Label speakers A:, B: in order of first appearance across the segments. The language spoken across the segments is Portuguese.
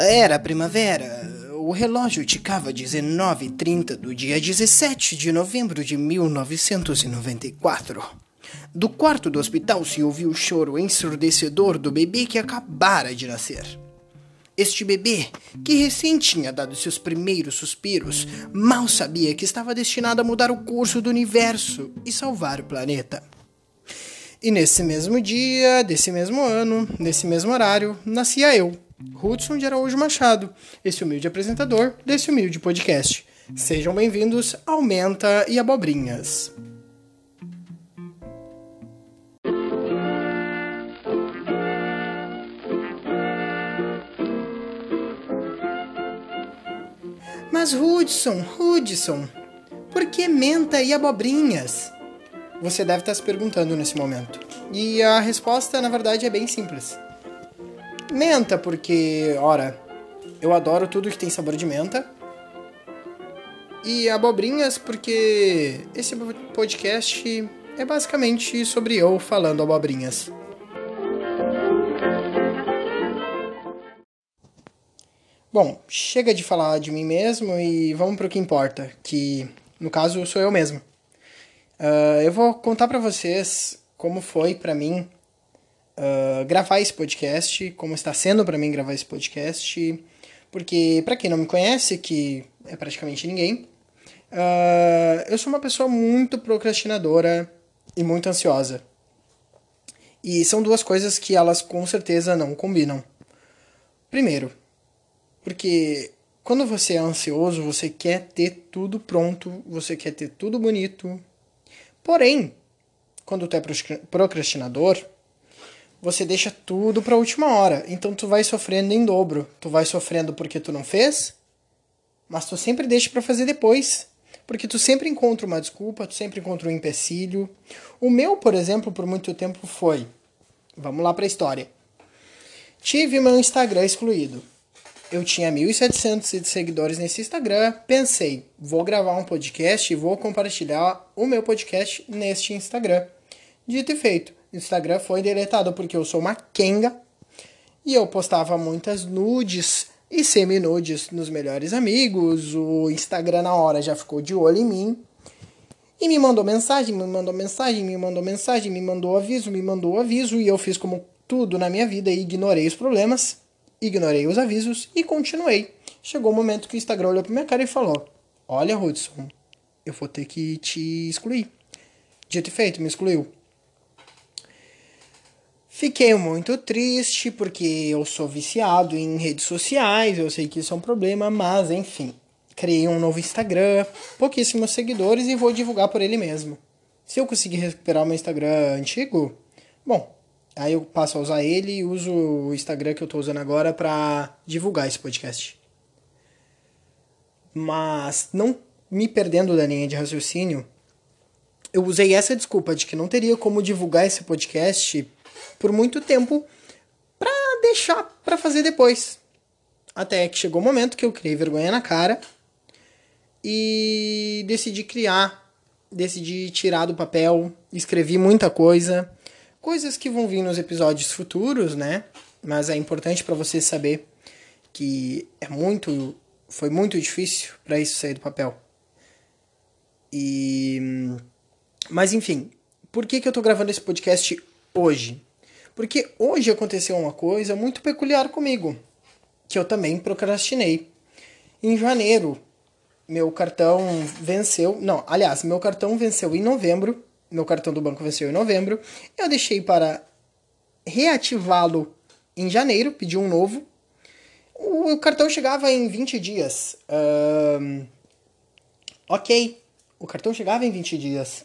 A: Era primavera. O relógio ticava 19h30 do dia 17 de novembro de 1994. Do quarto do hospital se ouvia o choro ensurdecedor do bebê que acabara de nascer. Este bebê, que recém tinha dado seus primeiros suspiros, mal sabia que estava destinado a mudar o curso do universo e salvar o planeta. E nesse mesmo dia, desse mesmo ano, nesse mesmo horário, nascia eu, Hudson de Araújo Machado, esse humilde apresentador desse humilde podcast. Sejam bem-vindos ao Menta e Abobrinhas. Mas Hudson, Hudson, por que menta e abobrinhas? Você deve estar se perguntando nesse momento. E a resposta, na verdade, é bem simples. Menta, porque, ora, eu adoro tudo que tem sabor de menta. E abobrinhas, porque esse podcast é basicamente sobre eu falando abobrinhas. Bom, chega de falar de mim mesmo e vamos para o que importa, que no caso sou eu mesmo. Uh, eu vou contar para vocês como foi para mim uh, gravar esse podcast, como está sendo para mim gravar esse podcast, porque para quem não me conhece, que é praticamente ninguém, uh, eu sou uma pessoa muito procrastinadora e muito ansiosa. E são duas coisas que elas com certeza não combinam. Primeiro, porque quando você é ansioso, você quer ter tudo pronto, você quer ter tudo bonito. Porém, quando tu é procrastinador, você deixa tudo para a última hora. Então tu vai sofrendo em dobro. Tu vai sofrendo porque tu não fez, mas tu sempre deixa para fazer depois. Porque tu sempre encontra uma desculpa, tu sempre encontra um empecilho. O meu, por exemplo, por muito tempo foi. Vamos lá para a história. Tive meu Instagram excluído. Eu tinha 1.700 seguidores nesse Instagram. Pensei, vou gravar um podcast e vou compartilhar o meu podcast neste Instagram. Dito e feito. Instagram foi deletado porque eu sou uma kenga e eu postava muitas nudes e semi-nudes nos melhores amigos. O Instagram na hora já ficou de olho em mim e me mandou mensagem, me mandou mensagem, me mandou mensagem, me mandou aviso, me mandou aviso e eu fiz como tudo na minha vida e ignorei os problemas, ignorei os avisos e continuei. Chegou o momento que o Instagram olhou pra minha cara e falou: Olha, Hudson, eu vou ter que te excluir. Dito e feito, me excluiu. Fiquei muito triste porque eu sou viciado em redes sociais, eu sei que isso é um problema, mas enfim. Criei um novo Instagram, pouquíssimos seguidores e vou divulgar por ele mesmo. Se eu conseguir recuperar o meu Instagram antigo, bom, aí eu passo a usar ele e uso o Instagram que eu estou usando agora para divulgar esse podcast. Mas não me perdendo da linha de raciocínio, eu usei essa desculpa de que não teria como divulgar esse podcast por muito tempo para deixar para fazer depois. Até que chegou o momento que eu criei vergonha na cara e decidi criar, decidi tirar do papel, escrevi muita coisa, coisas que vão vir nos episódios futuros, né? Mas é importante para você saber que é muito foi muito difícil para isso sair do papel. E mas enfim, por que, que eu tô gravando esse podcast hoje? Porque hoje aconteceu uma coisa muito peculiar comigo, que eu também procrastinei. Em janeiro, meu cartão venceu. Não, aliás, meu cartão venceu em novembro. Meu cartão do banco venceu em novembro. Eu deixei para reativá-lo em janeiro, pedi um novo. O cartão chegava em 20 dias. Um, ok, o cartão chegava em 20 dias.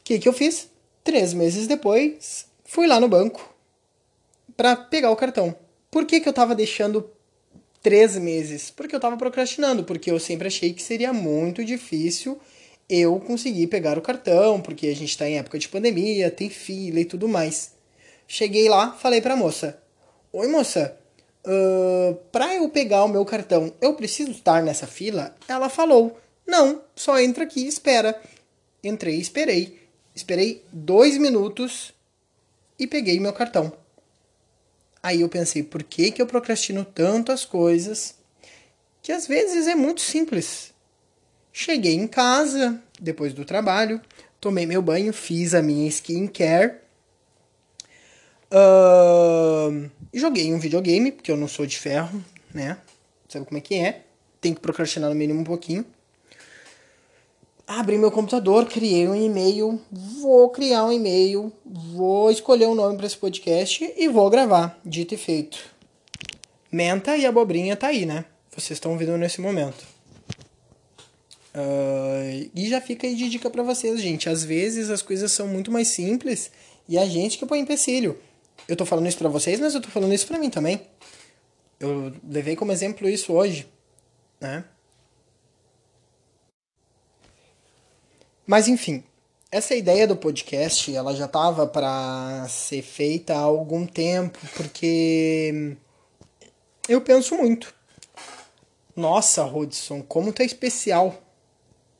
A: O que, que eu fiz? Três meses depois, Fui lá no banco para pegar o cartão. Por que, que eu tava deixando três meses? Porque eu tava procrastinando, porque eu sempre achei que seria muito difícil eu conseguir pegar o cartão, porque a gente tá em época de pandemia, tem fila e tudo mais. Cheguei lá, falei pra moça: Oi, moça, uh, pra eu pegar o meu cartão, eu preciso estar nessa fila? Ela falou: Não, só entra aqui e espera. Entrei e esperei. Esperei dois minutos e peguei meu cartão. Aí eu pensei, por que, que eu procrastino tanto as coisas que às vezes é muito simples? Cheguei em casa, depois do trabalho, tomei meu banho, fiz a minha skincare, uh, joguei um videogame, porque eu não sou de ferro, né? Sabe como é que é? Tem que procrastinar no mínimo um pouquinho. Abri meu computador, criei um e-mail, vou criar um e-mail, vou escolher um nome para esse podcast e vou gravar, dito e feito. Menta e abobrinha tá aí, né? Vocês estão ouvindo nesse momento. Uh, e já fica aí de dica para vocês, gente. Às vezes as coisas são muito mais simples e a gente que põe empecilho. Eu tô falando isso para vocês, mas eu tô falando isso para mim também. Eu levei como exemplo isso hoje, né? Mas enfim, essa ideia do podcast, ela já tava para ser feita há algum tempo, porque eu penso muito. Nossa, Rodson, como tá especial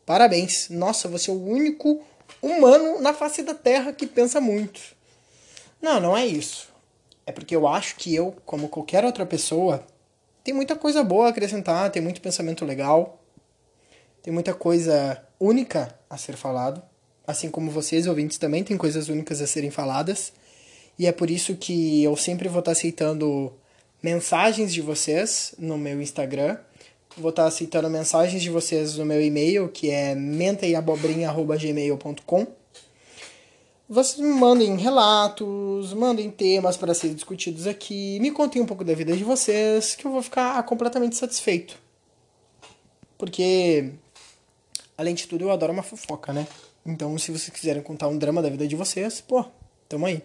A: Parabéns. Nossa, você é o único humano na face da Terra que pensa muito. Não, não é isso. É porque eu acho que eu, como qualquer outra pessoa, tem muita coisa boa a acrescentar, tem muito pensamento legal, tem muita coisa única a ser falado, assim como vocês, ouvintes, também tem coisas únicas a serem faladas. E é por isso que eu sempre vou estar aceitando mensagens de vocês no meu Instagram Vou estar aceitando mensagens de vocês no meu e-mail, que é menteiabobrinha.gmail.com. Vocês me mandem relatos, mandem temas para serem discutidos aqui, me contem um pouco da vida de vocês, que eu vou ficar completamente satisfeito. Porque, além de tudo, eu adoro uma fofoca, né? Então, se vocês quiserem contar um drama da vida de vocês, pô, tamo aí.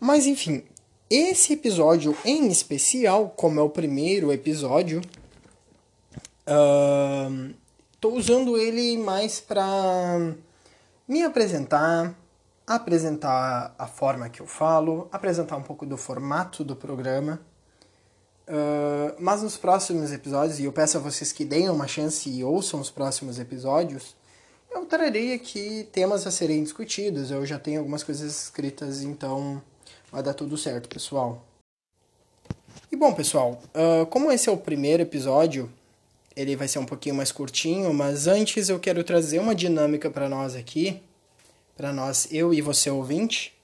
A: Mas enfim, esse episódio em especial, como é o primeiro episódio, estou uh, usando ele mais para me apresentar, apresentar a forma que eu falo, apresentar um pouco do formato do programa. Uh, mas nos próximos episódios, e eu peço a vocês que deem uma chance e ouçam os próximos episódios, eu trarei aqui temas a serem discutidos. Eu já tenho algumas coisas escritas, então vai dar tudo certo, pessoal. E bom, pessoal, uh, como esse é o primeiro episódio, ele vai ser um pouquinho mais curtinho, mas antes eu quero trazer uma dinâmica para nós aqui, para nós, eu e você ouvinte,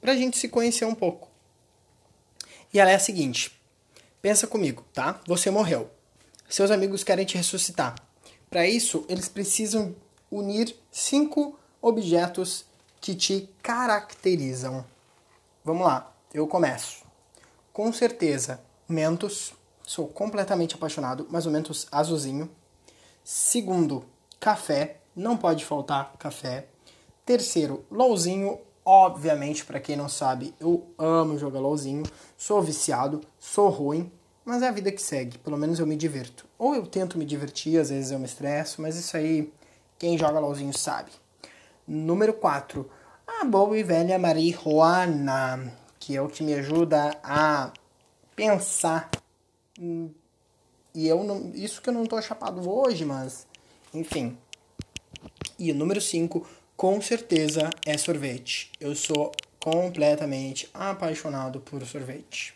A: para a gente se conhecer um pouco. E ela é a seguinte: pensa comigo, tá? Você morreu. Seus amigos querem te ressuscitar. Para isso, eles precisam unir cinco objetos que te caracterizam. Vamos lá, eu começo. Com certeza, Mentos. Sou completamente apaixonado, mas o Mentos azulzinho. Segundo, café. Não pode faltar café. Terceiro, LOLzinho. Obviamente, para quem não sabe, eu amo jogar LOLzinho. Sou viciado, sou ruim, mas é a vida que segue. Pelo menos eu me diverto. Ou eu tento me divertir, às vezes eu me estresso, mas isso aí, quem joga LOLzinho sabe. Número 4 a boa e velha marihuana, que é o que me ajuda a pensar. E eu não, isso que eu não tô chapado hoje, mas enfim. E o número 5, com certeza, é sorvete. Eu sou completamente apaixonado por sorvete.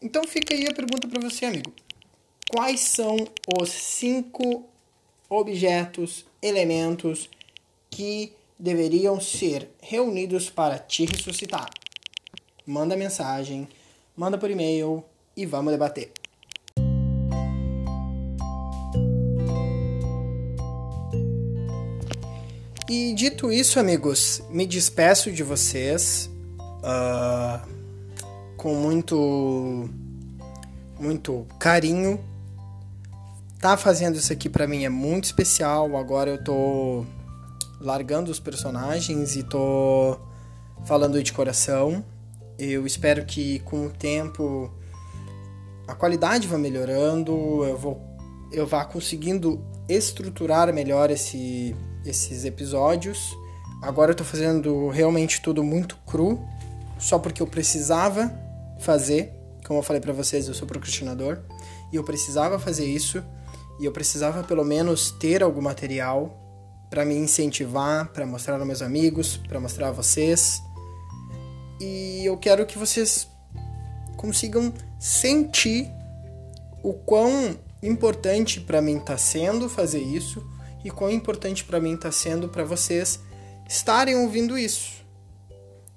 A: Então fica aí a pergunta para você, amigo. Quais são os cinco objetos, elementos que deveriam ser reunidos para te ressuscitar. Manda mensagem, manda por e-mail e vamos debater. E dito isso, amigos, me despeço de vocês uh, com muito, muito carinho. Tá fazendo isso aqui para mim é muito especial. Agora eu tô largando os personagens e tô falando de coração. Eu espero que com o tempo a qualidade vá melhorando, eu vou eu vá conseguindo estruturar melhor esse, esses episódios. Agora eu tô fazendo realmente tudo muito cru, só porque eu precisava fazer. Como eu falei para vocês, eu sou procrastinador e eu precisava fazer isso e eu precisava pelo menos ter algum material para me incentivar, para mostrar aos meus amigos, para mostrar a vocês. E eu quero que vocês consigam sentir o quão importante para mim está sendo fazer isso e quão importante para mim está sendo para vocês estarem ouvindo isso.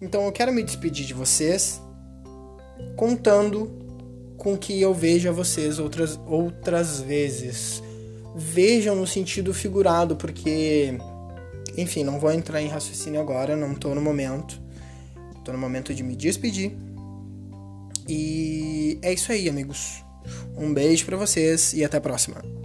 A: Então eu quero me despedir de vocês contando com que eu veja vocês outras, outras vezes. Vejam no sentido figurado, porque, enfim, não vou entrar em raciocínio agora, não estou no momento. Estou no momento de me despedir. E é isso aí, amigos. Um beijo para vocês e até a próxima.